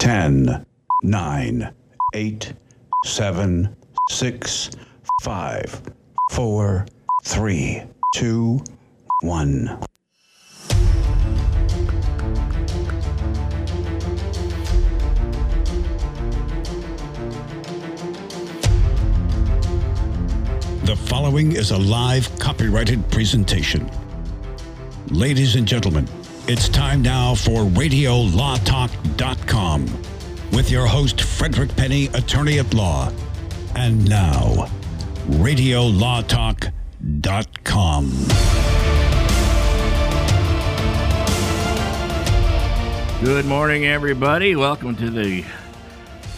10, 9, 8, 7, 6, 5, 4, 3, 2, 1. The following is a live copyrighted presentation. Ladies and gentlemen, it's time now for RadioLawTalk.com with your host, Frederick Penney, attorney at law. And now, RadioLawTalk.com. Good morning, everybody. Welcome to the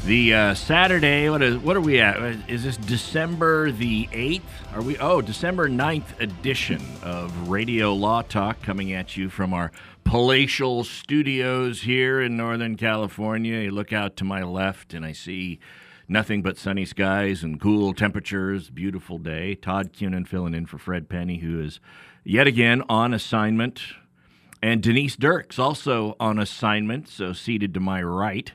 the uh, Saturday. What is what are we at? Is this December the eighth? Are we? Oh, December 9th edition of Radio Law Talk coming at you from our palatial studios here in Northern California. You look out to my left, and I see nothing but sunny skies and cool temperatures. Beautiful day. Todd Cunin filling in for Fred Penney, who is yet again on assignment. And Denise Dirks also on assignment, so seated to my right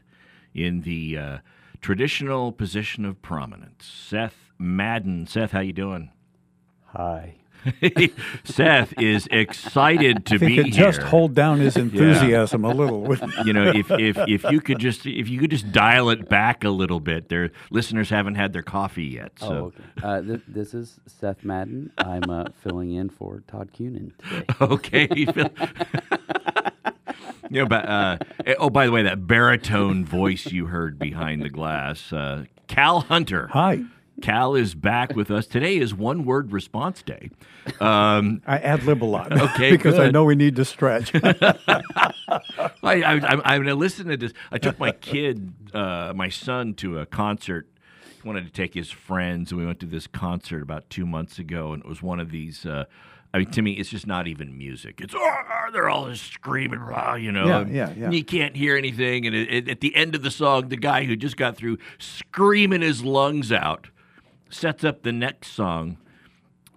in the uh, traditional position of prominence. Seth Madden. Seth, how you doing? Hi. Seth is excited to If he be could just hold down his enthusiasm a little. you know, if, if if you could just if you could just dial it back a little bit. Their listeners haven't had their coffee yet. So Oh, okay. Uh, th- this is Seth Madden. I'm uh, filling in for Todd Cunin today. okay. you feel- You know, but uh, eh, oh, by the way, that baritone voice you heard behind the glass, uh, Cal Hunter. Hi. Cal is back with us. Today is one word response day. Um, I ad lib a lot. Okay, because I know we need to stretch. I, I'm going to listen to this. I took my kid, uh, my son, to a concert. He wanted to take his friends, and we went to this concert about two months ago, and it was one of these. Uh, I mean, to me, it's just not even music. It's oh, they're all just screaming, rah, you know. Yeah, and yeah, yeah. You can't hear anything, and it, it, at the end of the song, the guy who just got through screaming his lungs out sets up the next song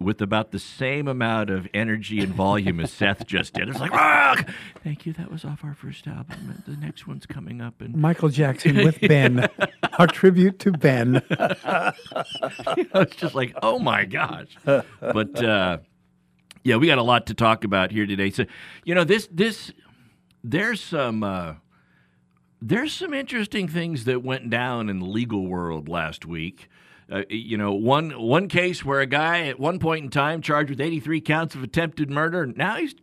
with about the same amount of energy and volume as Seth just did. It's like, ah, thank you. That was off our first album. The next one's coming up, and Michael Jackson with Ben. Our tribute to Ben. it's just like, oh my gosh. But uh, yeah, we got a lot to talk about here today. So, you know, this this there's some uh, there's some interesting things that went down in the legal world last week. Uh, you know, one one case where a guy at one point in time charged with 83 counts of attempted murder, now he's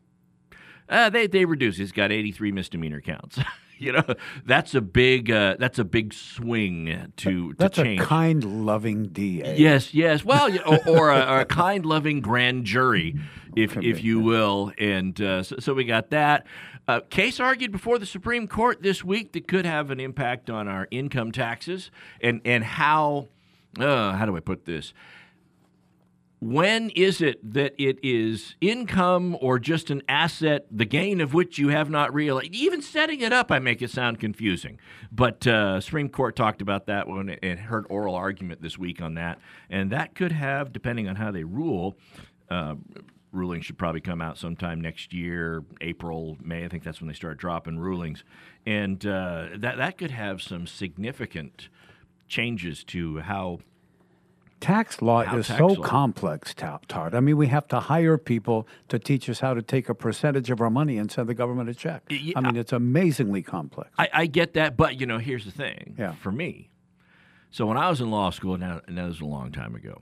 uh, they they reduced. He's got 83 misdemeanor counts. you know, that's a big uh, that's a big swing to That's to a change. kind, loving DA. Yes, yes. Well, yeah, or, or, a, or a kind, loving grand jury, if if you will. And uh, so, so we got that uh, case argued before the Supreme Court this week that could have an impact on our income taxes and and how uh, how do I put this? When is it that it is income or just an asset, the gain of which you have not realized? Even setting it up, I make it sound confusing. But uh, Supreme Court talked about that when it, heard oral argument this week on that, and that could have, depending on how they rule, uh, ruling should probably come out sometime next year, April, May. I think that's when they start dropping rulings, and uh, that that could have some significant changes to how Tax law How is tax so law. complex, Todd. I mean, we have to hire people to teach us how to take a percentage of our money and send the government a check. I mean, it's amazingly complex. I, I get that, but you know, here's the thing. Yeah. For me, so when I was in law school, now and that was a long time ago.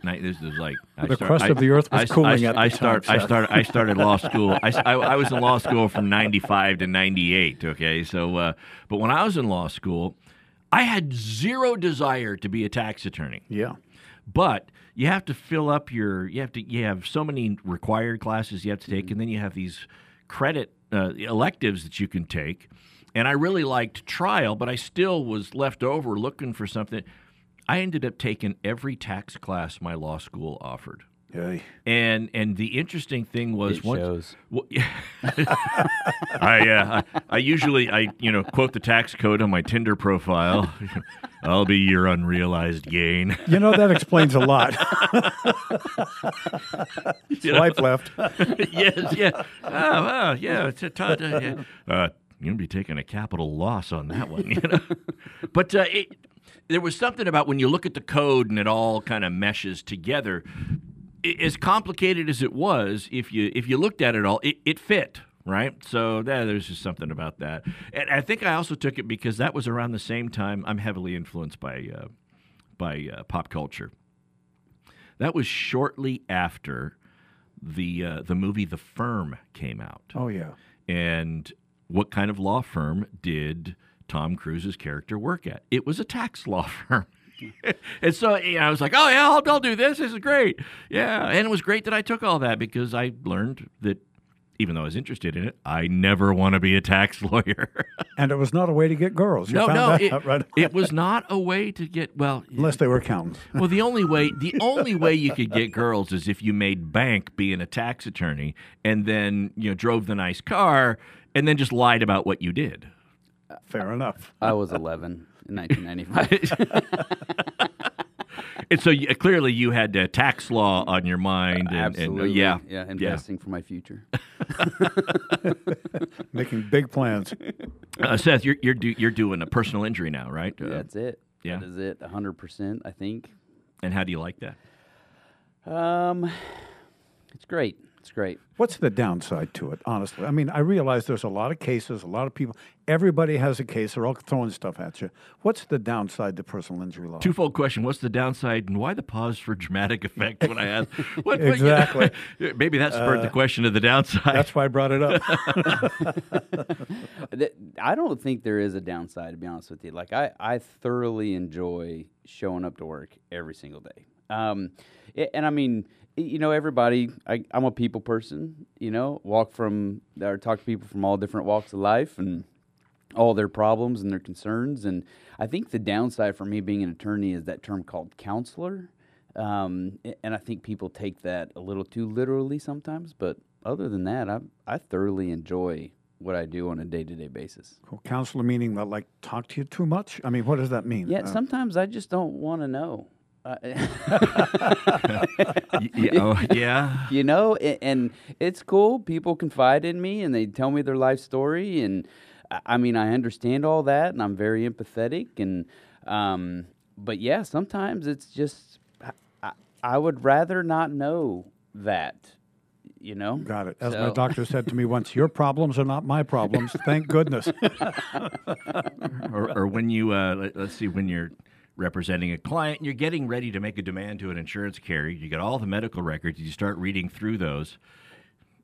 And I, this is like I The start- crust I- of the earth was I, cooling I, at I the start, time, I started. I started law school. I, I, I was in law school from '95 to '98. Okay, so uh, but when I was in law school, I had zero desire to be a tax attorney. yeah. But you have to fill up your you have to you have so many required classes you have to take and then you have these credit uh, electives that you can take and i really liked trial but i still was left over looking for something i ended up taking every tax class my law school offered Yay. and and the interesting thing was It once- shows. well, I, uh, I I usually I you know quote the tax code on my Tinder profile. I'll be your unrealized gain. You know, that explains a lot. You know? Left. yes, yeah. Oh, wow, yeah. It's a Todd. Uh, yeah. Uh, you're gonna be taking a capital loss on that one, you know. but uh, it, there was something about when you look at the code and it all kind of meshes together. As complicated as it was, if you if you looked at it all, it, it fit right? So yeah, there's just something about that. And I think I also took it because that was around the same time. I'm heavily influenced by uh, by uh, pop culture. That was shortly after the uh, the movie The Firm came out. Oh yeah. And what kind of law firm did Tom Cruise's character work at? It was a tax law firm. and so you know, I was like, oh, yeah, I'll, I'll do this. This is great. Yeah. And it was great that I took all that because I learned that even though I was interested in it, I never want to be a tax lawyer. and it was not a way to get girls. You no, no, it, right it, was not a way to get well, unless they were accountants. well, the only way the only way you could get girls is if you made bank being a tax attorney, and then you know drove the nice car, and then just lied about what you did. Fair enough. I was 11 in 1995. and so you, clearly you had uh, tax law on your mind. And, Absolutely. And, uh, yeah. Yeah. Investing yeah. for my future. Making big plans. Uh, Seth, you're you're, do, you're doing a personal injury now, right? Uh, That's it. Yeah. That is it. 100%, I think. And how do you like that? Um, it's great. It's great. What's the downside to it, honestly? I mean, I realize there's a lot of cases, a lot of people. Everybody has a case. They're all throwing stuff at you. What's the downside to personal injury law? Twofold question: What's the downside, and why the pause for dramatic effect when I asked? What, exactly. maybe that spurred uh, the question of the downside. That's why I brought it up. I don't think there is a downside, to be honest with you. Like I, I thoroughly enjoy showing up to work every single day. Um, and I mean, you know, everybody, I, am a people person, you know, walk from, or talk to people from all different walks of life and all their problems and their concerns. And I think the downside for me being an attorney is that term called counselor. Um, and I think people take that a little too literally sometimes. But other than that, I, I thoroughly enjoy what I do on a day to day basis. Cool. Counselor meaning that, like, talk to you too much? I mean, what does that mean? Yeah, uh, sometimes I just don't want to know. Uh, yeah, oh, yeah. You know, and it's cool. People confide in me and they tell me their life story. And I mean, I understand all that and I'm very empathetic. And, um, but yeah, sometimes it's just, I, I would rather not know that you know. Got it. As so. my doctor said to me once, "Your problems are not my problems." Thank goodness. or, or, when you uh, let, us see, when you're representing a client and you're getting ready to make a demand to an insurance carrier. You get all the medical records, you start reading through those.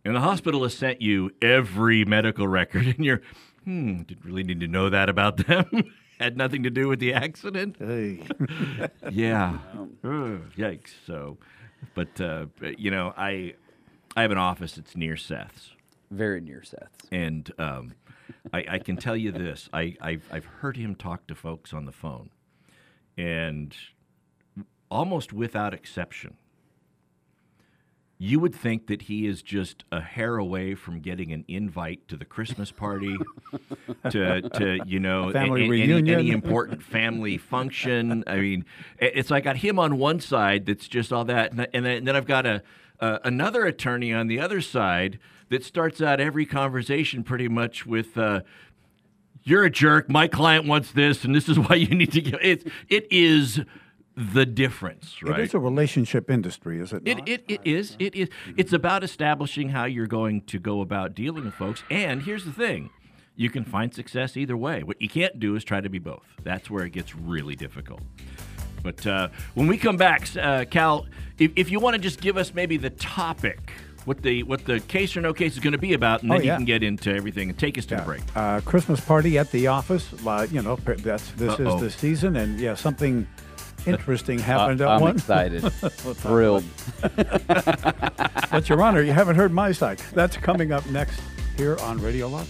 And the hospital has sent you every medical record, and you're, hmm, didn't really need to know that about them. Had nothing to do with the accident. Hey. yeah. yikes. So, but uh, you know, I I have an office that's near Seth's. Very near Seth's. And um, I, I, can tell you this: I, I've, I've heard him talk to folks on the phone, and almost without exception, you would think that he is just a hair away from getting an invite to the Christmas party, to, to you know, family a, reunion. Any, any, important family function. I mean, it's like I got him on one side that's just all that, and then, and then I've got a uh, another attorney on the other side that starts out every conversation pretty much with. Uh, you're a jerk. My client wants this, and this is why you need to get it. It is the difference, right? It is a relationship industry, is it? It, not? it, it is. It is. It's about establishing how you're going to go about dealing with folks. And here's the thing you can find success either way. What you can't do is try to be both. That's where it gets really difficult. But uh, when we come back, uh, Cal, if, if you want to just give us maybe the topic what the what the case or no case is going to be about, and then oh, yeah. you can get into everything and take us to yeah. the break. Uh, Christmas party at the office. Uh, you know, that's this Uh-oh. is the season, and yeah, something interesting happened uh, at I'm one. excited, thrilled. but Your Honor, you haven't heard my side. That's coming up next here on Radio Talk.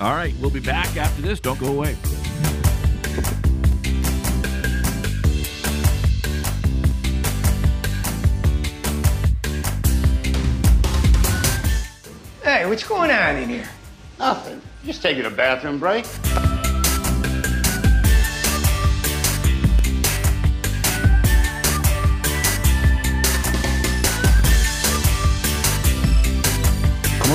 All right, we'll be back after this. Don't go away. Hey, what's going on in here? Nothing. Just taking a bathroom break.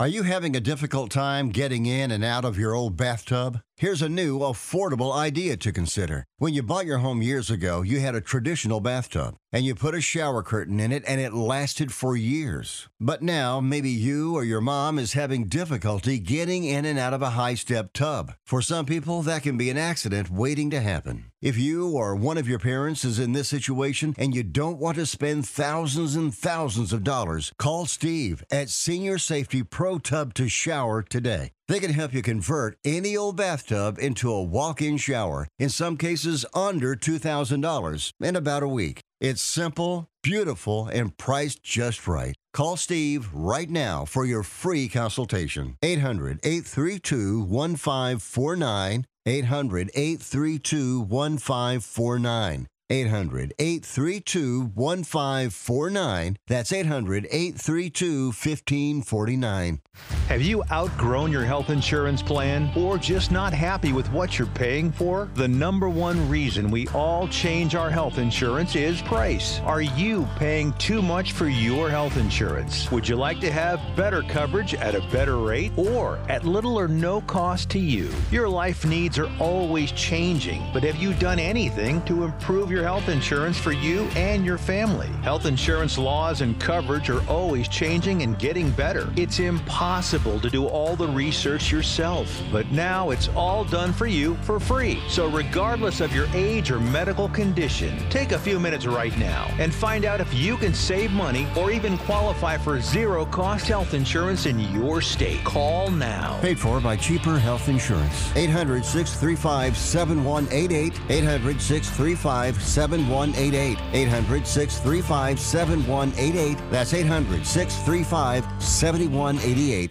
Are you having a difficult time getting in and out of your old bathtub? Here's a new, affordable idea to consider. When you bought your home years ago, you had a traditional bathtub and you put a shower curtain in it and it lasted for years. But now, maybe you or your mom is having difficulty getting in and out of a high step tub. For some people, that can be an accident waiting to happen. If you or one of your parents is in this situation and you don't want to spend thousands and thousands of dollars, call Steve at Senior Safety Pro Tub to Shower today. They can help you convert any old bathtub into a walk in shower, in some cases under $2,000, in about a week. It's simple, beautiful, and priced just right. Call Steve right now for your free consultation. 800 832 1549. 800 832 1549. 800 832 1549. That's 800 832 1549. Have you outgrown your health insurance plan or just not happy with what you're paying for? The number one reason we all change our health insurance is price. Are you paying too much for your health insurance? Would you like to have better coverage at a better rate or at little or no cost to you? Your life needs are always changing, but have you done anything to improve your health insurance for you and your family? Health insurance laws and coverage are always changing and getting better. It's impossible to do all the research yourself, but now it's all done for you for free. So, regardless of your age or medical condition, take a few minutes right now and find out if you can save money or even qualify for zero cost health insurance in your state. Call now. Paid for by Cheaper Health Insurance. 800 635 7188. 800 635 7188. 800 635 7188. That's 800 635 7188.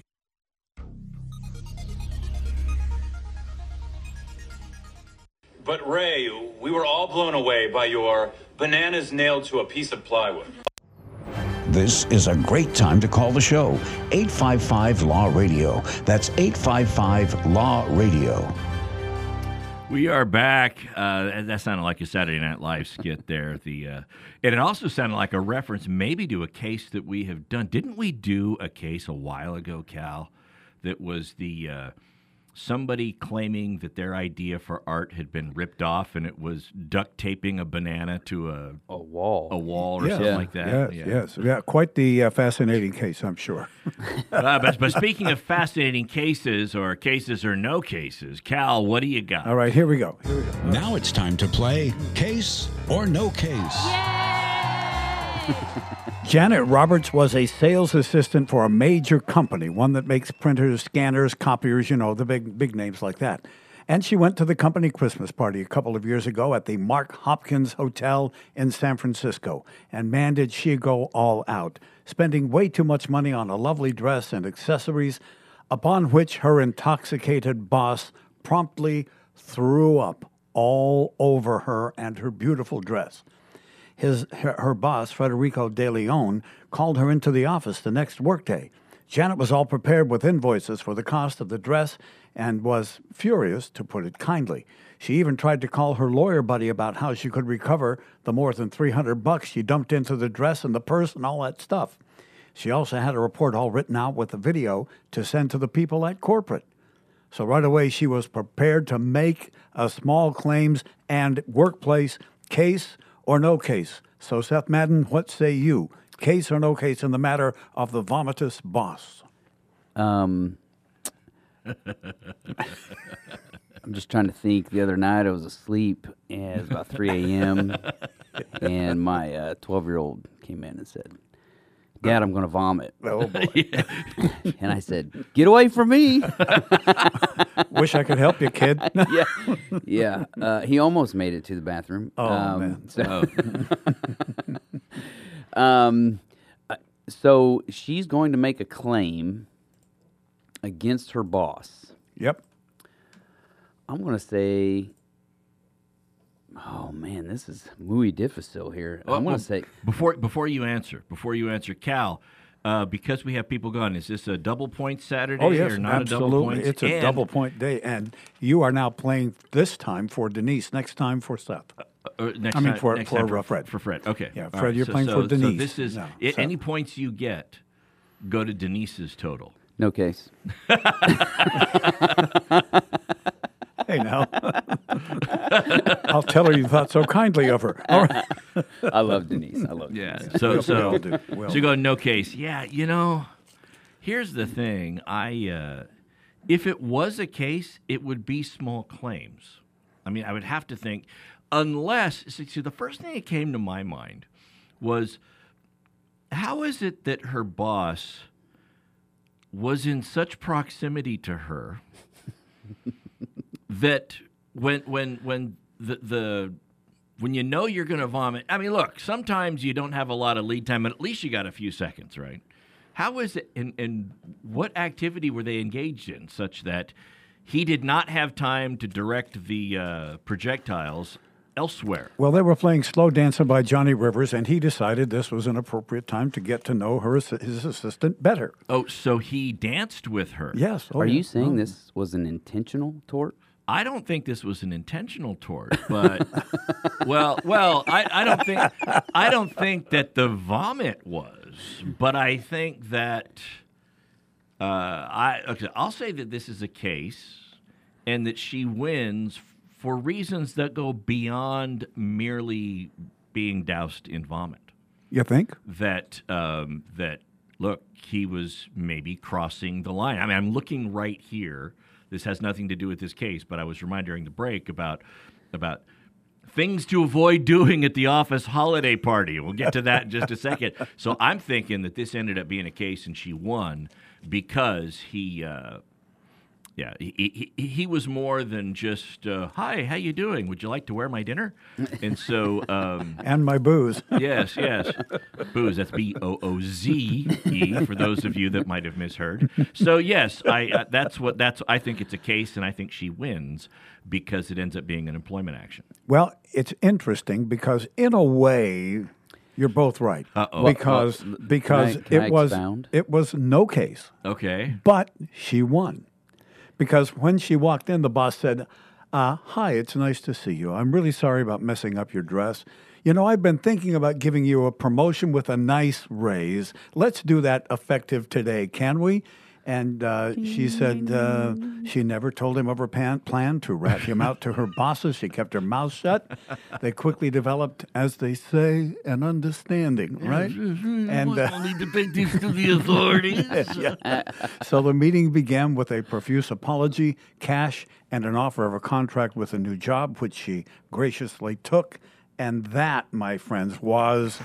But Ray, we were all blown away by your bananas nailed to a piece of plywood. This is a great time to call the show. 855 Law Radio. That's 855 Law Radio. We are back. Uh, that sounded like a Saturday Night Live skit there. The uh, and it also sounded like a reference maybe to a case that we have done. Didn't we do a case a while ago, Cal? That was the uh, somebody claiming that their idea for art had been ripped off and it was duct taping a banana to a a wall, a wall or Yes. something like that. Yes, yes. Yeah, quite the uh, fascinating case, I'm sure. Uh, but, but speaking of fascinating cases or cases or no cases, Cal, what do you got? All right, here we go. Here we go. Now it's time to play Case or No Case. Janet Roberts was a sales assistant for a major company, one that makes printers, scanners, copiers, you know, the big big names like that. And she went to the company Christmas party a couple of years ago at the Mark Hopkins Hotel in San Francisco. And man, did she go all out, spending way too much money on a lovely dress and accessories, upon which her intoxicated boss promptly threw up all over her and her beautiful dress. His, her, her boss, Federico De Leon, called her into the office the next workday. Janet was all prepared with invoices for the cost of the dress and was furious, to put it kindly. She even tried to call her lawyer buddy about how she could recover the more than 300 bucks she dumped into the dress and the purse and all that stuff. She also had a report all written out with a video to send to the people at corporate. So right away, she was prepared to make a small claims and workplace case or no case. So, Seth Madden, what say you? Case or no case in the matter of the vomitous boss? Um, I'm just trying to think. The other night I was asleep, and it was about 3 a.m. and my 12 year old came in and said, "Dad, I'm going to vomit." Oh boy! and I said, "Get away from me!" Wish I could help you, kid. yeah, yeah. Uh, he almost made it to the bathroom. Oh, um, man. So, um, uh, so she's going to make a claim against her boss. Yep. I'm going to say. Oh man, this is muy difficile here. Well, I'm going well, to say before before you answer, before you answer, Cal, uh, because we have people gone, is this a double point Saturday Oh yes, or not a double absolutely. point? It's a And- double point day, and you are now playing this time for Denise. Next time for Seth. Uh, next I mean time- for next for time uh, Fred. For Fred, okay. Yeah, All Fred, right, you're so- playing so- for Denise. So this is No, i- so- any points you get go to Denise's total. no case. Hey now, I'll tell her you thought so kindly of her. All right. I love Denise. I love Yeah. Denise. So We- we so all do. We all so you go no case. Yeah. You know, here's the thing. I uh, if it was a case, it would be small claims. I mean, I would have to think, unless see, see the first thing that came to my mind was how is it that her boss was in such proximity to her that when when when the the when you know you're going to vomit i mean look sometimes you don't have a lot of lead time but at least you got a few seconds right how is it and, and what activity were they engaged in such that he did not have time to direct the uh, projectiles elsewhere Well, they were playing Slow Dancing by Johnny Rivers, and he decided this was an appropriate time to get to know her his assistant better. oh so he danced with her Yes. oh, Are yeah. you saying Oh. this was an intentional tort? I don't think this was an intentional tort, but well, well, I, I don't think I don't think that the vomit was, but I think that uh, I okay, I'll say that this is a case, and that she wins for reasons that go beyond merely being doused in vomit. You think? That um, that look, he was maybe crossing the line. I mean, I'm looking right here. This has nothing to do with this case, but I was reminded during the break about about things to avoid doing at the office holiday party. We'll get to that in just a second. So I'm thinking that this ended up being a case, and she won because he. Uh, yeah, he, he, he was more than just, uh, hi, how you doing? Would you like to wear my dinner? And so, um, And my booze. yes, yes, booze. That's B O O Z E for those of you that might have misheard. So yes, I uh, that's what that's. I think it's a case, and I think she wins because it ends up being an employment action. Well, it's interesting because in a way, you're both right. Uh-oh. Because Well, l- because can I- can I it was expound? it was no case, Okay. but she won. Because when she walked in, the boss said, uh, "Hi, it's nice to see you. I'm really sorry about messing up your dress." You know, I've been thinking about giving you a promotion with a nice raise. Let's do that effective today, can we? And uh, she said uh, she never told him of her pan- plan to rat him out to her bosses. She kept her mouth shut. They quickly developed, as they say, an understanding, right? And uh, need to take this to the authorities. yeah. So the meeting began with a profuse apology, cash, and an offer of a contract with a new job, which she graciously took. And that, my friends, was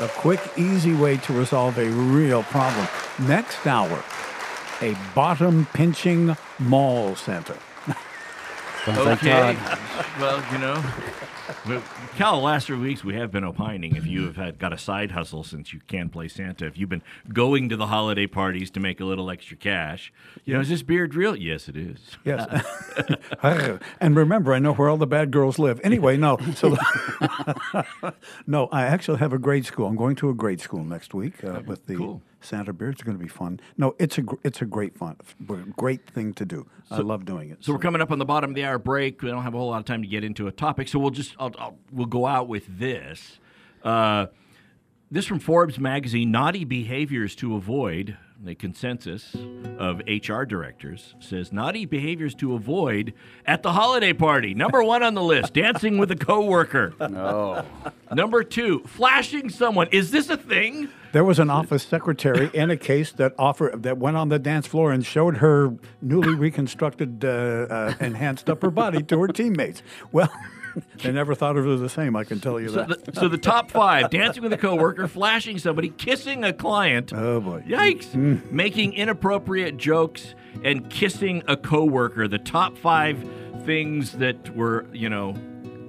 a quick, easy way to resolve a real problem. Next hour, a bottom pinching mall center. okay. well, you know, well, Cal, the last three weeks we have been opining. If you have had, got a side hustle since you can play Santa, if you've been going to the holiday parties to make a little extra cash, you know, is this beard real? Yes, it is. Yes. and remember, I know where all the bad girls live. Anyway, no. So, no, I actually have a grade school. I'm going to a grade school next week uh, with the Cool. Santa beard. It's going to be fun. No, it's a gr- it's a great fun, great thing to do. I love doing it. So we're coming up on the bottom of the hour break. We don't have a whole lot of time to get into a topic, so we'll just I'll, I'll, we'll go out with this. Uh, this from Forbes magazine: Naughty behaviors to avoid. The consensus of HR directors says naughty behaviors to avoid at the holiday party. Number one on the list: dancing with a coworker. No. Number two: flashing someone. Is this a thing? There was an office secretary in a case that offer that went on the dance floor and showed her newly reconstructed, uh, uh, enhanced upper body to her teammates. Well, they never thought of her the same. I can tell you So that. the, so the top five: dancing with a coworker, flashing somebody, kissing a client. Oh boy! Yikes! Mm. Making inappropriate jokes and kissing a coworker. The top five things that were, you know,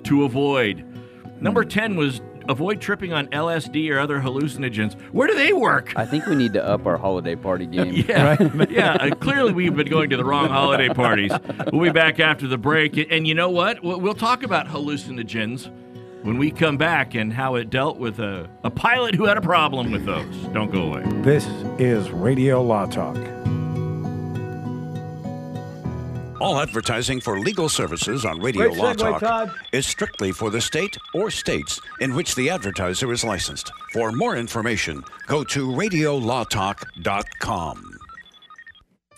to avoid. Number mm. ten was avoid tripping on LSD or other hallucinogens. Where do they work? I think we need to up our holiday party game. Yeah, yeah. uh, clearly, we've been going to the wrong holiday parties. We'll be back after the break, and you know what? We'll, we'll talk about hallucinogens when we come back and how it dealt with a, a pilot who had a problem with those. Don't go away. This is Radio Law Talk. All advertising for legal services on Radio Great Law segue, Talk Todd. is strictly for the state or states in which the advertiser is licensed. For more information, go to radiolawtalk.com.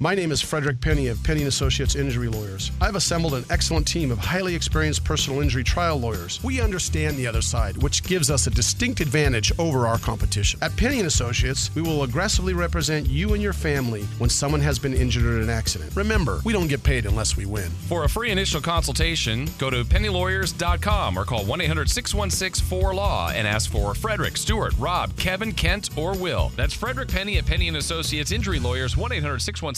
My name is Frederick Penney of Penney and Associates Injury Lawyers. I've assembled an excellent team of highly experienced personal injury trial lawyers. We understand the other side, which gives us a distinct advantage over our competition. At Penney and Associates, we will aggressively represent you and your family when someone has been injured in an accident. Remember, we don't get paid unless we win. For a free initial consultation, go to penneylawyers.com or call 1 800 616 4Law and ask for Frederick, Stewart, Rob, Kevin, Kent, or Will. That's Frederick Penney at Penney and Associates Injury Lawyers, 1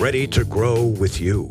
ready to grow with you.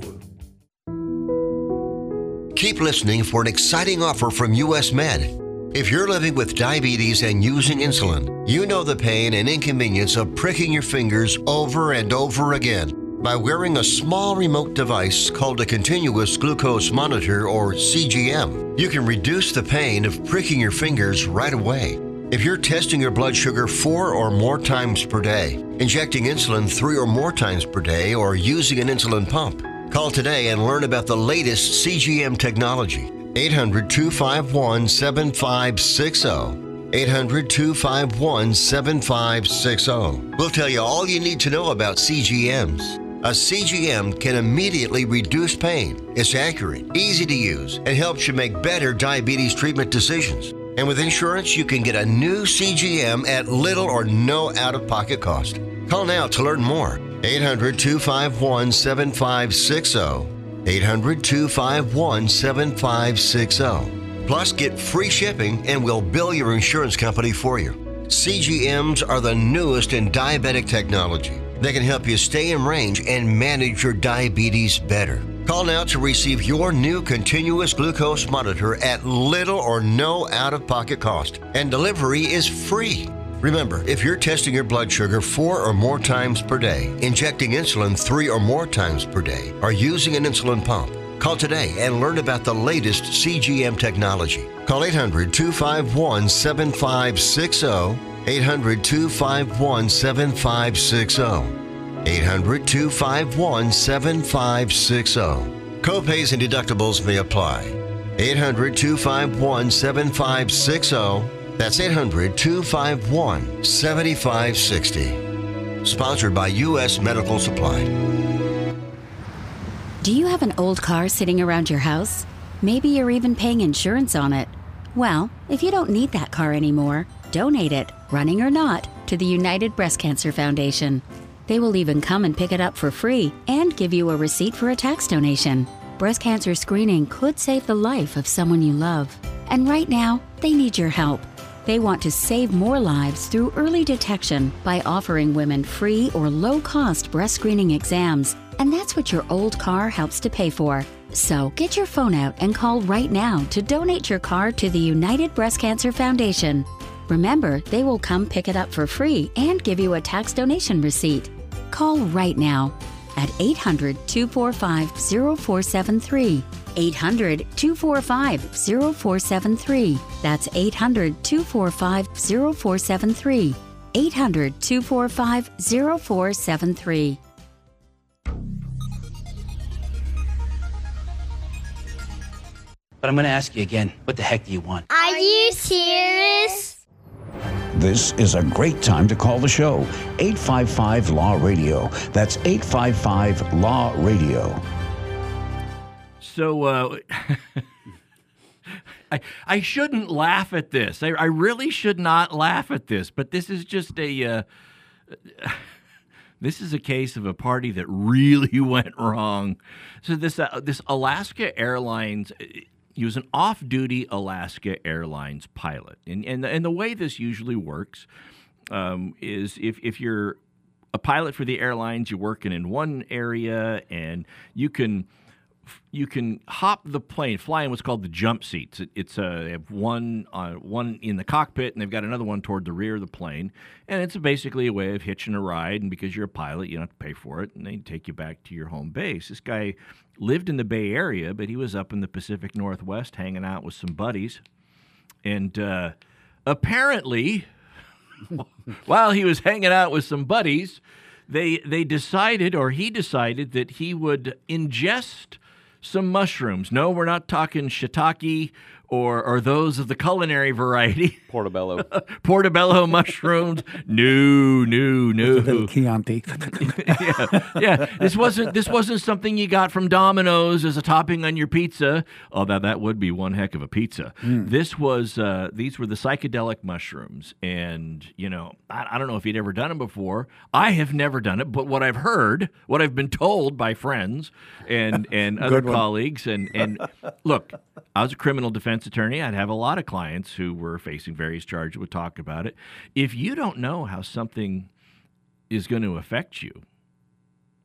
Keep listening for an exciting offer from US Med. If you're living with diabetes and using insulin, you know the pain and inconvenience of pricking your fingers over and over again. By wearing a small remote device called a continuous glucose monitor or CGM, you can reduce the pain of pricking your fingers right away. If you're testing your blood sugar four or more times per day, injecting insulin three or more times per day, or using an insulin pump, call today and learn about the latest CGM technology. 800 251 7560. 800 251 7560. We'll tell you all you need to know about CGMs. A CGM can immediately reduce pain. It's accurate, easy to use, and helps you make better diabetes treatment decisions. And with insurance, you can get a new CGM at little or no out of pocket cost. Call now to learn more. 800 251 7560. 800 251 7560. Plus, get free shipping and we'll bill your insurance company for you. CGMs are the newest in diabetic technology. They can help you stay in range and manage your diabetes better. Call now to receive your new continuous glucose monitor at little or no out of pocket cost, and delivery is free. Remember, if you're testing your blood sugar four or more times per day, injecting insulin three or more times per day, or using an insulin pump, call today and learn about the latest CGM technology. Call 800 251 7560. 800 251 7560. 800 251 7560. Copays and deductibles may apply. 800 251 7560. That's 800 251 7560. Sponsored by U.S. Medical Supply. Do you have an old car sitting around your house? Maybe you're even paying insurance on it. Well, if you don't need that car anymore, donate it, running or not, to the United Breast Cancer Foundation. They will even come and pick it up for free and give you a receipt for a tax donation. Breast cancer screening could save the life of someone you love. And right now, they need your help. They want to save more lives through early detection by offering women free or low cost breast screening exams. And that's what your old car helps to pay for. So get your phone out and call right now to donate your car to the United Breast Cancer Foundation. Remember, they will come pick it up for free and give you a tax donation receipt. Call right now at 800 245 0473. 800 245 0473. That's 800 245 0473. 800 245 0473. But I'm going to ask you again what the heck do you want? Are you serious? This is a great time to call the show. 855 Law Radio. That's 855 Law Radio. So, uh, I, I shouldn't laugh at this. I, I really should not laugh at this, but this is just a. Uh, this is a case of a party that really went wrong. So this uh, this Alaska Airlines he was an off-duty Alaska Airlines pilot, and and and the way this usually works um, is if if you're a pilot for the airlines, you're working in one area, and you can you can hop the plane, fly in what's called the jump seats. It, it's a they have one uh, one in the cockpit, and they've got another one toward the rear of the plane, and it's basically a way of hitching a ride. And because you're a pilot, you don't have to pay for it, and they take you back to your home base. This guy lived in the Bay Area, but he was up in the Pacific Northwest hanging out with some buddies. And uh, apparently, while he was hanging out with some buddies, they, they decided, or he decided, that he would ingest some mushrooms. No, we're not talking shiitake or, or those of the culinary variety. Portobello. Portobello mushrooms. No, no, no. little Chianti. yeah, yeah. This wasn't this wasn't something you got from Domino's as a topping on your pizza. Although that would be one heck of a pizza. Mm. This was uh, these were the psychedelic mushrooms, and you know I, I don't know if you'd ever done them before. I have never done it, but what I've heard, what I've been told by friends and and other one. colleagues, and and look, I was a criminal defense attorney. I'd have a lot of clients who were facing various charges. Would talk about it. If you don't know how something is going to affect you,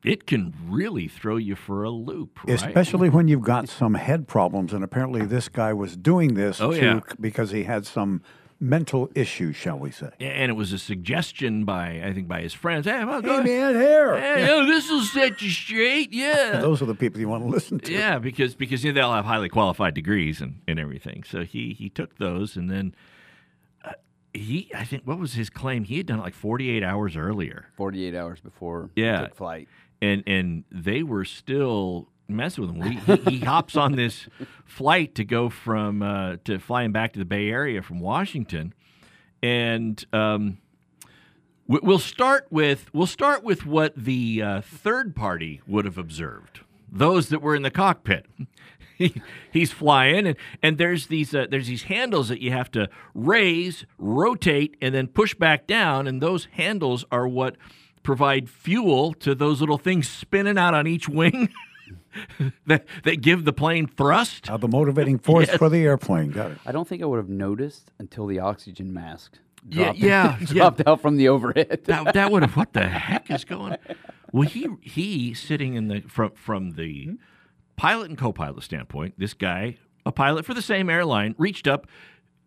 it can really throw you for a loop, right? Especially when you've got some head problems. And apparently, this guy was doing this Oh, to, yeah. because he had some mental issues, shall we say. and it was a suggestion by I think by his friends. Hey, well, go Hey, man, here. Hey, Yeah. oh, this will set you straight. Yeah. Those are the people you want to listen to. Yeah, because because you know, they'll have highly qualified degrees and, and everything. So he he took those and then uh, he, I think, what was his claim? He had done it like 48 hours earlier. 48 hours before Yeah. he took flight. and and they were still messing with him. He, he hops on this flight to go from uh, to flying back to the Bay Area from Washington, and um, we- we'll start with we'll start with what the uh, third party would have observed. Those that were in the cockpit. He, he's flying, and, and there's these uh, there's these handles that you have to raise, rotate, and then push back down, and those handles are what provide fuel to those little things spinning out on each wing that that give the plane thrust. Uh, the motivating force Yes. for the airplane. Got it. I don't think I would have noticed until the oxygen mask Yeah, dropped, yeah, yeah. dropped out from the overhead. that that would have what the heck is going? Well, he he sitting in the from from the pilot and co-pilot standpoint, this guy, a pilot for the same airline, reached up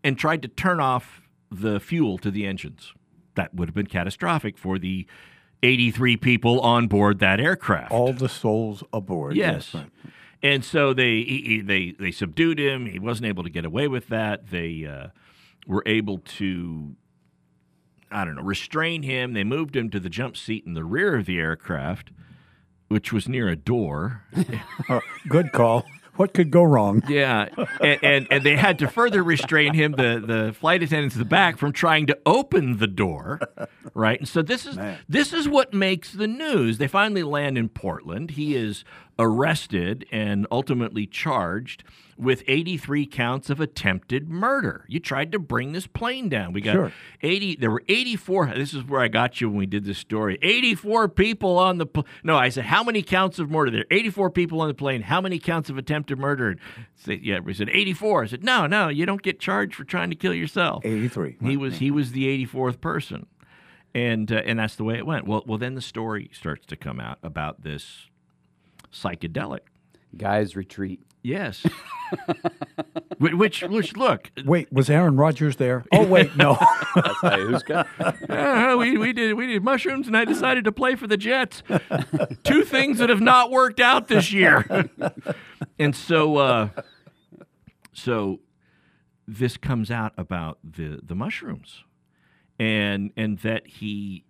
and tried to turn off the fuel to the engines. That would have been catastrophic for the 83 people on board that aircraft. All the souls aboard. Yes. right. And so they he, he- they they subdued him. He wasn't able to get away with that. They uh, were able to I don't know restrain him. They moved him to the jump seat in the rear of the aircraft, which was near a door. Uh, good call. What could go wrong? Yeah, and, and and they had to further restrain him, the the flight attendants in the back, from trying to open the door, right? And so this is this is what makes the news. They finally land in Portland. He is arrested and ultimately charged with 83 counts of attempted murder. You tried to bring this plane down. We got Sure. 80. There were 84. This is where I got you when we did this story. 84 people on the. Pl- no, I said how many counts of murder? There. 84 people on the plane. How many counts of attempted murder? And yeah, we said 84. I said no, no, you don't get charged for trying to kill yourself. 83. He was he was the 84th person, and uh, and that's the way it went. Well, well, then the story starts to come out about this psychedelic. Guys retreat. Yes. Wh- which, which, look. Wait, was Aaron Rodgers there? Oh, wait, no. That's hey, who's got? Uh, we, we did we did mushrooms, and I decided to play for the Jets. Two things that have not worked out this year. and so, uh, so this comes out about the the mushrooms, and and that he,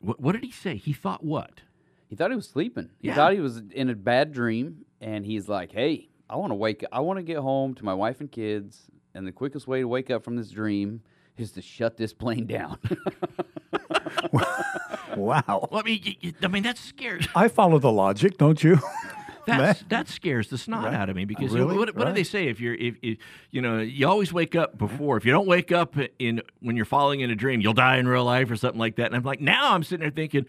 what, what did he say? He thought what? He thought he was sleeping. He Yeah. thought he was in a bad dream, and he's like, "Hey, I want to wake. I want to get home to my wife and kids, and the quickest way to wake up from this dream is to shut this plane down." wow. Well, I mean, y- y- I mean that scares I follow the logic, don't you? That's, that scares the snot Right. out of me because Really? what, what do they say if you're if, if you know you always wake up before if you don't wake up in when you're falling in a dream you'll die in real life or something like that and I'm like now I'm sitting there thinking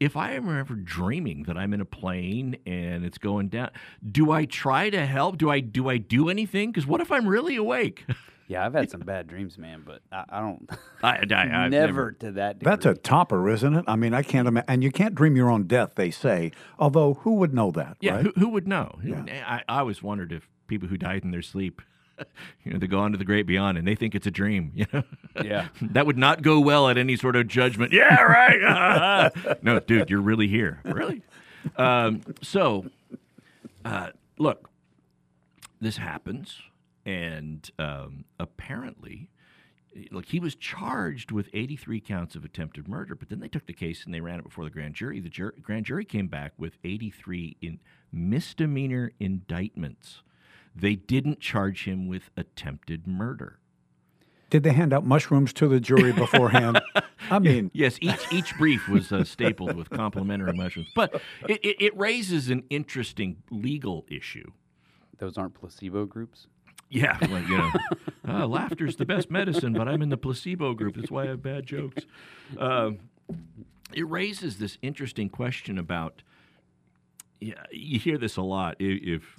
if I am ever dreaming that I'm in a plane and it's going down do I try to help do I do I do anything because what if I'm really awake yeah, I've had some bad dreams, man, but I, I don't. I, I, I've never, to that. Degree. That's a topper, isn't it? I mean, I can't imagine. And you can't dream your own death, they say. Although, who would know that? yeah right? who, who would know Yeah. I, I always wondered if people who died in their sleep you know they go on to the great beyond and they think it's a dream you know? Yeah. that would not go well at any sort of judgment. Yeah right. No dude you're really here. Really? Um, so uh, look this happens and um, apparently look he was charged with 83 counts of attempted murder but then they took the case and they ran it before the grand jury. The jur- grand jury came back with 83 in misdemeanor indictments they didn't charge him with attempted murder Did they hand out mushrooms to the jury beforehand? I mean, yes, each each brief was uh, stapled with complimentary mushrooms, but it, it, it raises an interesting legal issue. Those aren't placebo groups. Yeah, well, you know, uh, laughter's the best medicine, but I'm in the placebo group. That's why I have bad jokes. Um, it raises this interesting question about. Yeah, you hear this a lot. i- If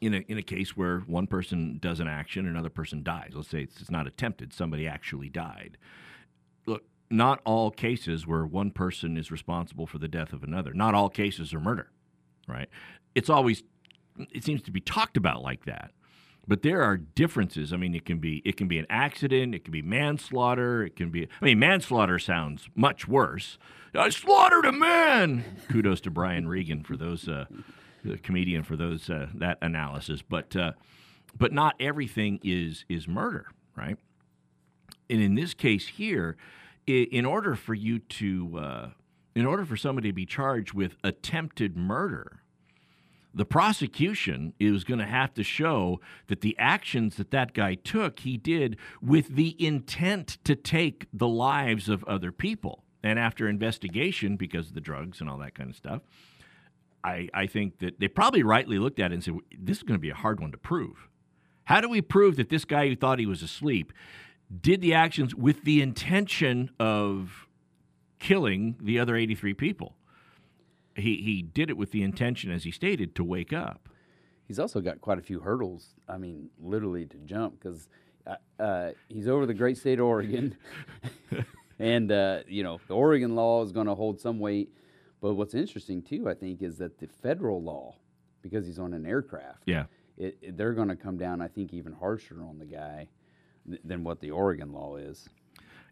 in a in a case where one person does an action, another person dies. Let's say it's, it's not attempted; somebody actually died. Look, not all cases where one person is responsible for the death of another. Not all cases are murder, right? It's always it seems to be talked about like that. But there are differences. I mean, it can be it can be an accident, it can be manslaughter, it can be. I mean, manslaughter sounds much worse. I slaughtered a man. Kudos to Brian Regan for those, uh, the comedian for those uh, that analysis. But uh, but not everything is is murder, right? and in this case here, in order for you to, uh, in order for somebody to be charged with attempted murder, the prosecution is going to have to show that the actions that that guy took, he did with the intent to take the lives of other people. And after investigation, because of the drugs and all that kind of stuff, I, I think that they probably rightly looked at it and said, this is going to be a hard one to prove. How do we prove that this guy who thought he was asleep did the actions with the intention of killing the other 83 people? He, he did it with the intention, as he stated, to wake up. He's also got quite a few hurdles. I mean, literally to jump because uh, uh, he's over the great state of Oregon, and uh, you know the Oregon law is going to hold some weight. But what's interesting too, I think, is that the federal law, because he's on an aircraft, Yeah. it, it- they're going to come down. I think even harsher on the guy th- than what the Oregon law is.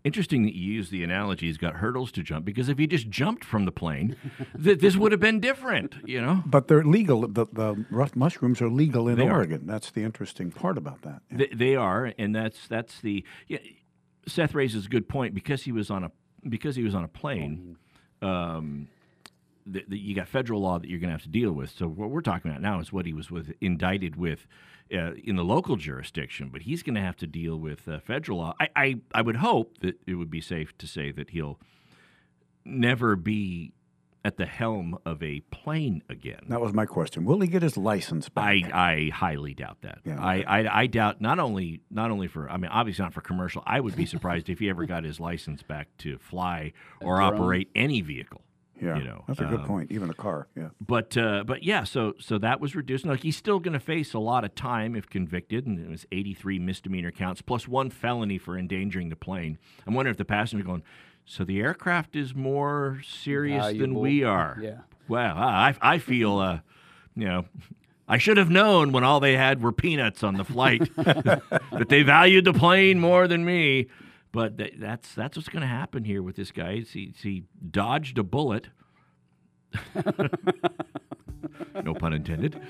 Interesting that you use the analogy he's got hurdles to jump because if he just jumped from the plane, th- this would have been different, you know? But they're legal. The, the rust mushrooms are legal in They are. Oregon. That's the interesting part about that. They, they are, and that's that's the. Yeah, Seth raises a good point because he was on a because he was on a plane. Um, the, the, you got federal law that you're going to have to deal with. So what we're talking about now is what he was with indicted with uh, in the local jurisdiction, but he's going to have to deal with uh, federal law. I, I I would hope that it would be safe to say that he'll never be at the helm of a plane again. That was my question. Will he get his license back? I, I highly doubt that. Yeah, I, I I doubt not only not only for I mean obviously not for commercial. I would be surprised if he ever got his license back to fly or operate any vehicle. Yeah, you know that's a good um, point. Even a car. Yeah. But uh, but yeah, so so that was reduced. Like he's still going to face a lot of time if convicted, and it was 83 misdemeanor counts plus one felony for endangering the plane. I'm wondering if the passenger going. So the aircraft is more serious than we are. Yeah. Well, I I feel uh, you know. I should have known when all they had were peanuts on the flight that they valued the plane more than me. But th- that's that's what's going to happen here with this guy. He, he dodged a bullet. no pun intended.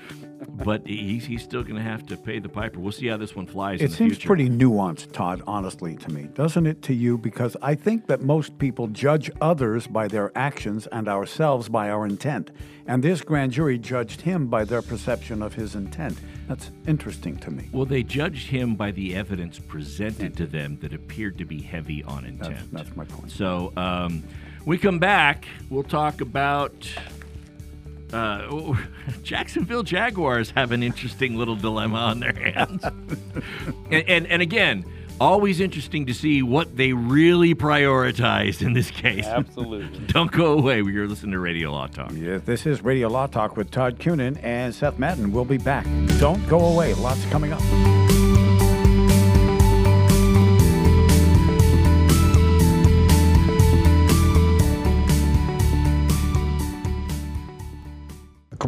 But he's, he's still going to have to pay the piper. We'll see how this one flies in It the seems future. pretty nuanced, Todd, honestly, to me. Doesn't it to you? Because I think that most people judge others by their actions and ourselves by our intent. And this grand jury judged him by their perception of his intent. That's interesting to me. Well, they judged him by the evidence presented to them that appeared to be heavy on intent. That's my point. So, um, we come back, we'll talk about uh, Jacksonville Jaguars have an interesting little dilemma on their hands. and, and, and again, always interesting to see what they really prioritized in this case. Absolutely. Don't go away. You're listening to Radio Law Talk. Yes, this is Radio Law Talk with Todd Cunin and Seth Madden. We'll be back. Don't go away. Lots coming up.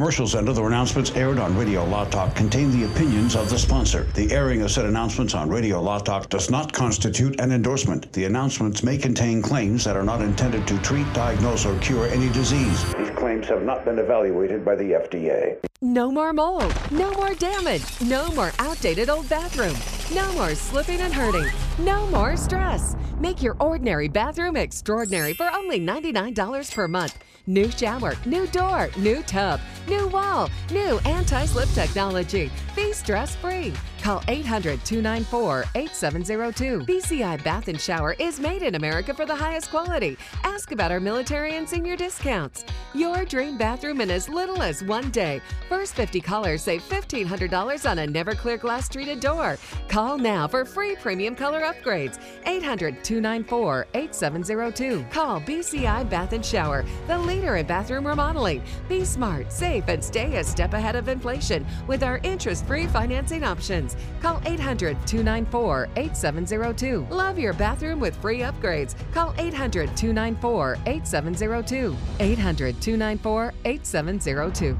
Commercials and other announcements aired on Radio Law Talk contain the opinions of the sponsor. The airing of said announcements on Radio Law Talk does not constitute an endorsement. The announcements may contain claims that are not intended to treat, diagnose, or cure any disease. These claims have not been evaluated by the FDA. No more mold. No more damage. No more outdated old bathroom. No more slipping and hurting. No more stress. Make your ordinary bathroom extraordinary for only $99 per month. New shower, new door, new tub, new wall, new anti slip technology. Be stress free. Call 800 294 8702. BCI Bath and Shower is made in America for the highest quality. Ask about our military and senior discounts. Your dream bathroom in as little as one day. First 50 callers save $1,500 on a never clear glass treated door. Call now for free premium color upgrades. 800 294 8702. Call BCI Bath and Shower, the leader in bathroom remodeling. Be smart, safe, and stay a step ahead of inflation with our interest free financing options. Call 800 294 8702. Love your bathroom with free upgrades. Call 800 294 8702. 800 294 8702.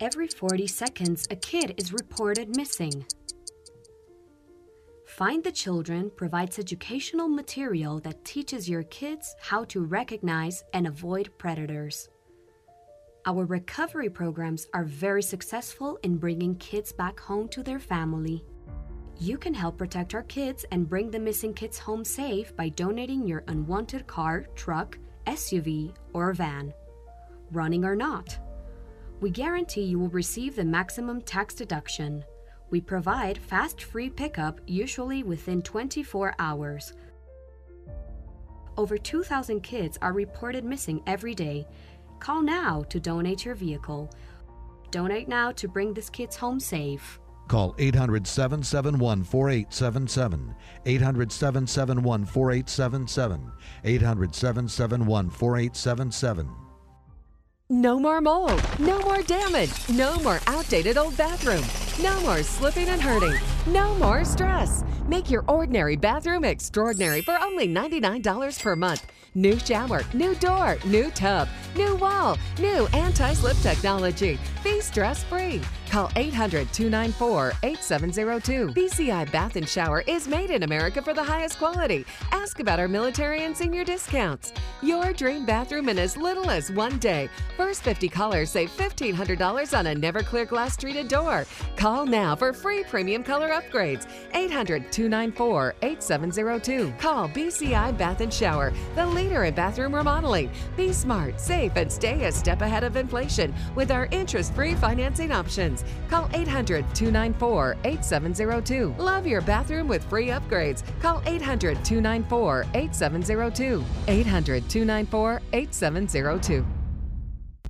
Every 40 seconds, a kid is reported missing. Find the Children provides educational material that teaches your kids how to recognize and avoid predators. Our recovery programs are very successful in bringing kids back home to their family. You can help protect our kids and bring the missing kids home safe by donating your unwanted car, truck, SUV, or van. Running or not. We guarantee you will receive the maximum tax deduction. We provide fast free pickup, usually within 24 hours. Over 2,000 kids are reported missing every day. Call now to donate your vehicle. Donate now to bring these kids home safe. Call 800 771 4877. 800 771 4877. 800 771 4877. No more mold. No more damage. No more outdated old bathroom. No more slipping and hurting. No more stress. Make your ordinary bathroom extraordinary for only $99 per month. New shower, new door, new tub, new wall, new anti slip technology. Be stress free. Call 800 294 8702. BCI Bath and Shower is made in America for the highest quality. Ask about our military and senior discounts. Your dream bathroom in as little as one day. First 50 callers save $1,500 on a never clear glass treated door. Call now for free premium color upgrades. 800 294 8702. Call BCI Bath and Shower, the leader in bathroom remodeling. Be smart, safe, and stay a step ahead of inflation with our interest free financing options. Call 800 294 8702. Love your bathroom with free upgrades. Call 800 294 8702. 800 294 8702.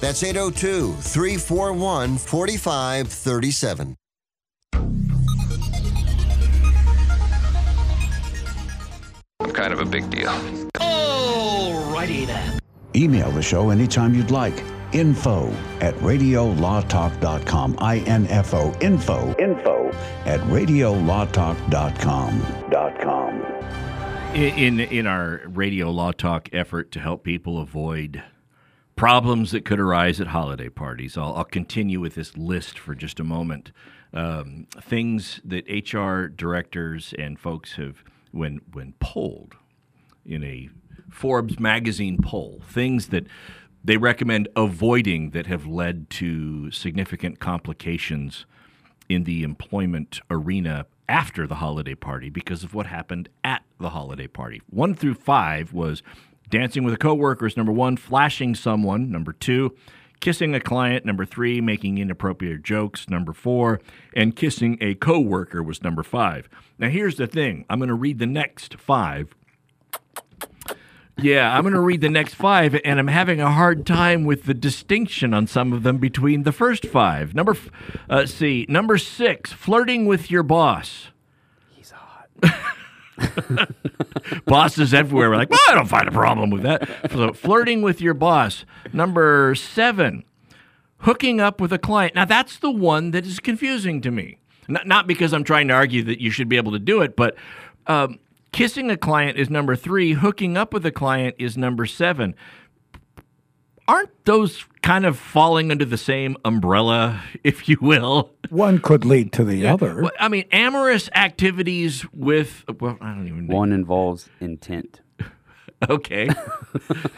That's 802 341 4537. I'm kind of a big deal. Alrighty then. Email the show anytime you'd like. Info at radiolawtalk.com. I-N-F-O. Info. Info at radiolawtalk.com. Dot com. In in our radio law talk effort to help people avoid problems that could arise at holiday parties, I'll, I'll continue with this list for just a moment. Um, things that HR directors and folks have, when when polled in a Forbes magazine poll, things that they recommend avoiding that have led to significant complications in the employment arena after the holiday party because of what happened at the holiday party. One through five was dancing with a coworker is number one, flashing someone, number two, kissing a client, number three, making inappropriate jokes, number four, and kissing a coworker was number five. Now here's the thing. I'm going to read the next five yeah, I'm going to read the next five, and I'm having a hard time with the distinction on some of them between the first five. Number, uh, see, number six, flirting with your boss. He's hot. Bosses everywhere. We're like, well, I don't find a problem with that. So, flirting with your boss. Number seven, hooking up with a client. Now, that's the one that is confusing to me. Not, not because I'm trying to argue that you should be able to do it, but. Um, Kissing a client is number three. Hooking up with a client is number seven. Aren't those kind of falling under the same umbrella, if you will? One could lead to the other. Well, I mean, amorous activities with, well, I don't even know. One involves intent. Okay.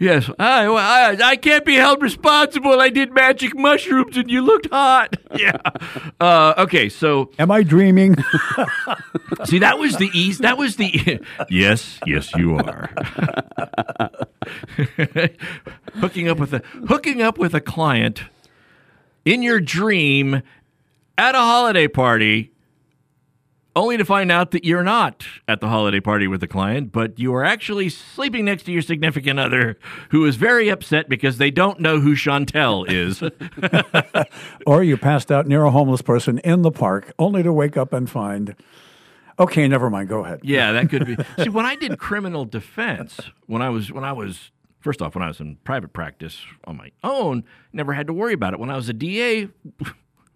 yes. I, I, I can't be held responsible. I did magic mushrooms and you looked hot. Yeah. Uh, okay. So. Am I dreaming? See, that was the ease. That was the. yes. Yes, you are. hooking up with a hooking up with a client in your dream at a holiday party only to find out that you're not at the holiday party with the client, but you are actually sleeping next to your significant other who is very upset because they don't know who Chantel is. or you passed out near a homeless person in the park, only to wake up and find. Okay, never mind. Go ahead. yeah, that could be. See, when I did criminal defense, when I was when I was first off when I was in private practice on my own, never had to worry about it. When I was a DA,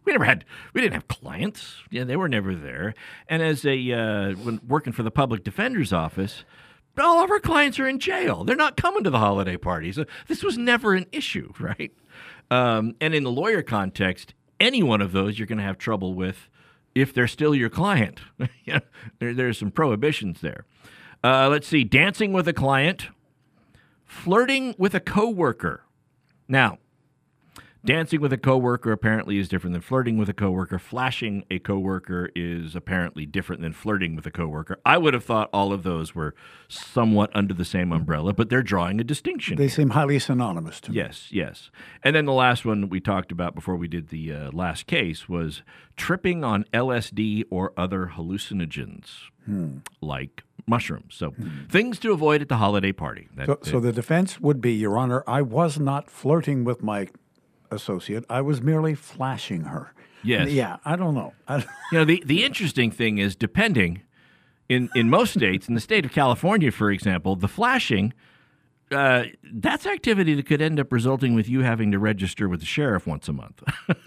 we never had we didn't have clients. Yeah, they were never there. And as a uh, when working for the public defender's office, all of our clients are in jail. They're not coming to the holiday parties. So this was never an issue, right? Um, and in the lawyer context, any one of those you're going to have trouble with if they're still your client. there, there's some prohibitions there. Uh, let's see, dancing with a client, flirting with a coworker. Now, Dancing with a coworker apparently is different than flirting with a coworker. Flashing a coworker is apparently different than flirting with a coworker. I would have thought all of those were somewhat under the same umbrella, but they're drawing a distinction. They seem highly synonymous to me. Yes, yes. And then the last one we talked about before we did the uh, last case was tripping on LSD or other hallucinogens Hmm. like mushrooms. So things to avoid at the holiday party. That- So, so the defense would be, Your Honor, I was not flirting with my associate. I was merely flashing her. Yes. Yeah, I don't know. I, You know, the, the interesting thing is, depending in, in most states, in the state of California, for example, the flashing, uh, that's activity that could end up resulting with you having to register with the sheriff once a month.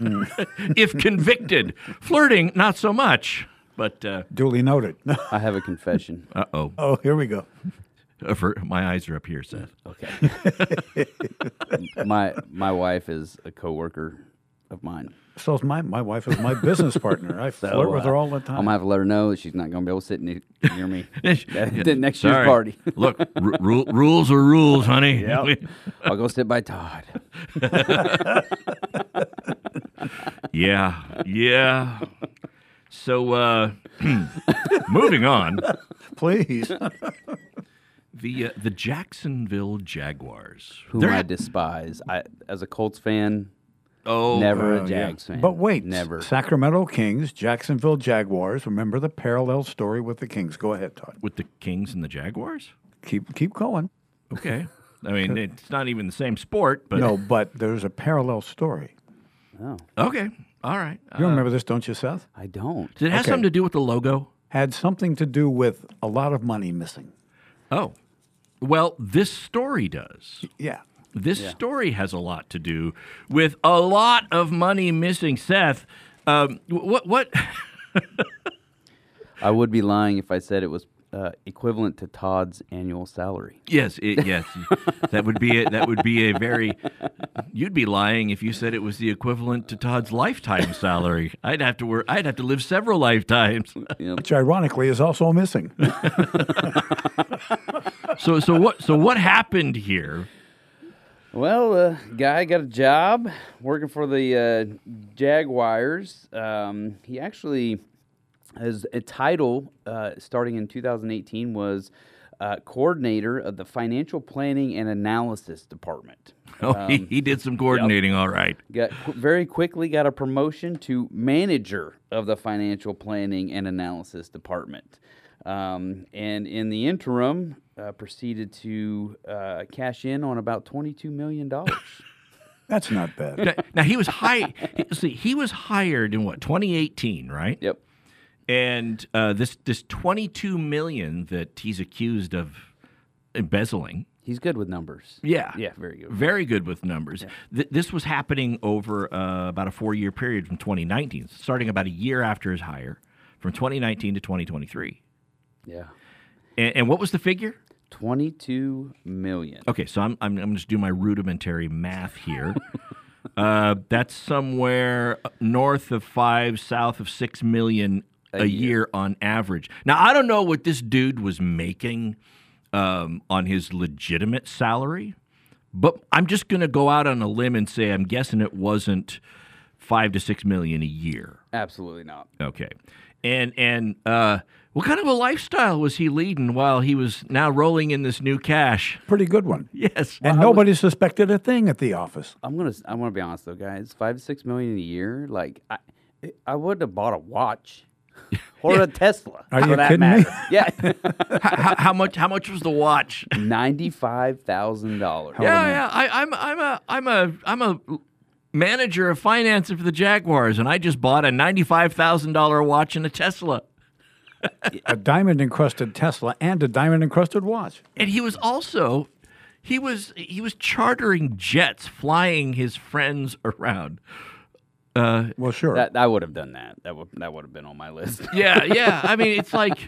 if convicted. Flirting, not so much. But uh, duly noted. I have a confession. Uh oh. Oh, here we go. my eyes are up here, Seth. Okay. my my wife is a coworker of mine. So is my my wife is my business partner. I flirt So, with uh, her all the time. I'm gonna have to let her know that she's not gonna be able to sit ne- near me at the next sorry. year's party. Look, ru- ru- rules are rules, honey. Yep. I'll go sit by Todd. yeah, yeah. So, uh, moving on. Please. The uh, the Jacksonville Jaguars. Whom They're I despise. I as a Colts fan. Oh, never Oh, a yeah. Jags fan. But wait, never. Sacramento Kings, Jacksonville Jaguars. Remember the parallel story with the Kings. Go ahead, Todd. with the Kings and the Jaguars. Keep keep going. Okay. I mean, it's not even the same sport, but no, but there's a parallel story. Oh, okay, all right. You Uh, remember this, don't you, Seth? I don't. Did it have Okay. something to do with the logo? Had something to do with a lot of money missing. Oh, well, this story does. Yeah. This story has a lot to do with a lot of money missing. Seth, um, what what? I would be lying if I said it was uh, equivalent to Todd's annual salary. Yes, it, yes, that would be a, that would be a very. You'd be lying if you said it was the equivalent to Todd's lifetime salary. I'd have to work. I'd have to live several lifetimes. Which ironically is also missing. So so what so what happened here? Well, uh, guy got a job working for the uh, Jaguars. Um, he actually his a title uh, starting in 2018 was uh, coordinator of the financial planning and analysis department. Oh, he, Um, he did some coordinating. All right. got qu- very quickly got a promotion to manager of the financial planning and analysis department um, and in the interim uh, proceeded to uh, cash in on about $22 million That's not bad. Now, now he was high. See, he was hired in what 2018, right? Yep. And uh, this this 22 million that he's accused of embezzling. he's good with numbers Yeah. yeah very good Very good with numbers. Th- this was happening over uh, about a four year period from 2019, starting about a year after his hire, from 2019 to 2023. yeah And, and what was the figure? 22 million Okay, so I'm I'm, I'm just do my rudimentary math here. uh, that's somewhere north of five, south of six million a, year. on average. Now I don't know what this dude was making um, on his legitimate salary, but I'm just going to go out on a limb and say I'm guessing it wasn't five to six million a year. absolutely not Okay. And and uh, what kind of a lifestyle was he leading while he was now rolling in this new cash? Pretty good one. Yes. And nobody suspected a thing at the office. i'm gonna i'm gonna be honest though guys five to six million a year like i i wouldn't have bought a watch or a Tesla. Are you that kidding me? Yeah, how, how much? How much was the watch? ninety-five thousand dollars. Yeah, yeah. I, I'm I'm a I'm a I'm a manager of finance for the Jaguars, and I just bought a ninety-five thousand dollar watch and a Tesla. a diamond encrusted Tesla and a diamond encrusted watch. And he was also he was he was chartering jets, flying his friends around. Uh, well, sure. That, I would have done that. That would that would have been on my list. yeah, yeah. I mean, it's like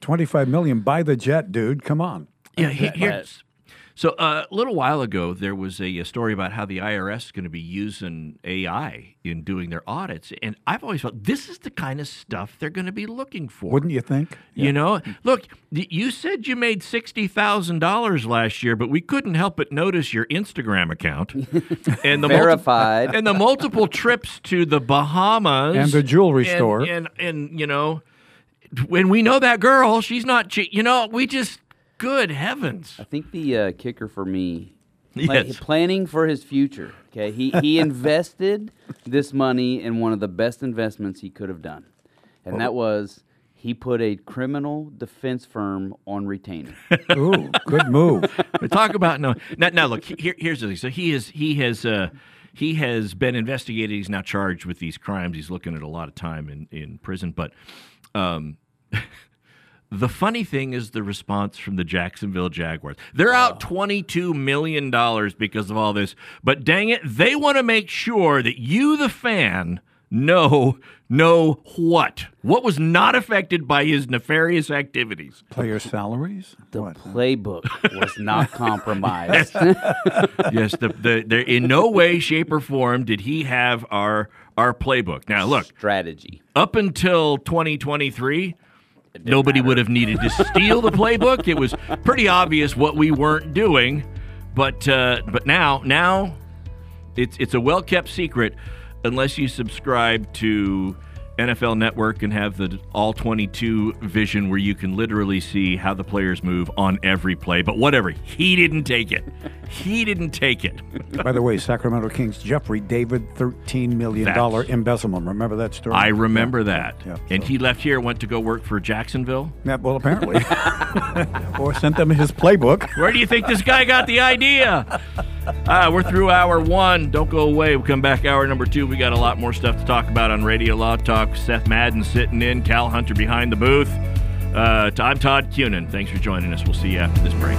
25 million. Buy the jet, dude. Come on. Yeah, he, here's so uh, a little while ago there was a, a story about how the IRS is going to be using AI in doing their audits, and I've always felt this is the kind of stuff they're going to be looking for. Wouldn't you think? You know, look, you said you made sixty thousand dollars last year, but we couldn't help but notice your Instagram account and the multi- Verified. and the multiple trips to the Bahamas And the jewelry and- store. and and you know, when we know that girl, she's not. che- You know, we just good heavens. I think the uh, kicker for me, pla- Yes. planning for his future. Okay, he he invested this money in one of the best investments he could have done, and that was he put a criminal defense firm on retainer. Ooh, good move. Talk about no. Now, now look. Here, here's the thing. So he is. He has. Uh, he has been investigated. He's now charged with these crimes. He's looking at a lot of time in in prison. But um, the funny thing is the response from the Jacksonville Jaguars. They're out twenty two million dollars because of all this. But dang it, they want to make sure that you, the fan, know know what what was not affected by his nefarious activities. Player salaries? The playbook was not compromised. yes, the, the, the in no way, shape, or form did he have our our playbook. Now, look, strategy. Up until 2023, nobody would have needed to steal the playbook. It was pretty obvious what we weren't doing, but uh, but now now it's it's a well kept secret unless you subscribe to NFL Network and have the all 22 vision where you can literally see how the players move on every play. But whatever, he didn't take it. He didn't take it. By the way, Sacramento Kings Jeffrey David, $13 million embezzlement. Remember that story? I remember that. Yeah, and he left here, went to go work for Jacksonville. Yeah, well, apparently. or sent them his playbook. Where do you think this guy got the idea? Uh, we're through hour one. Don't go away. We'll come back hour number two. We got a lot more stuff to talk about on Radio Law Talk. Seth Madden sitting in, Cal Hunter behind the booth. Uh, I'm Todd Cunin. Thanks for joining us. We'll see you after this break.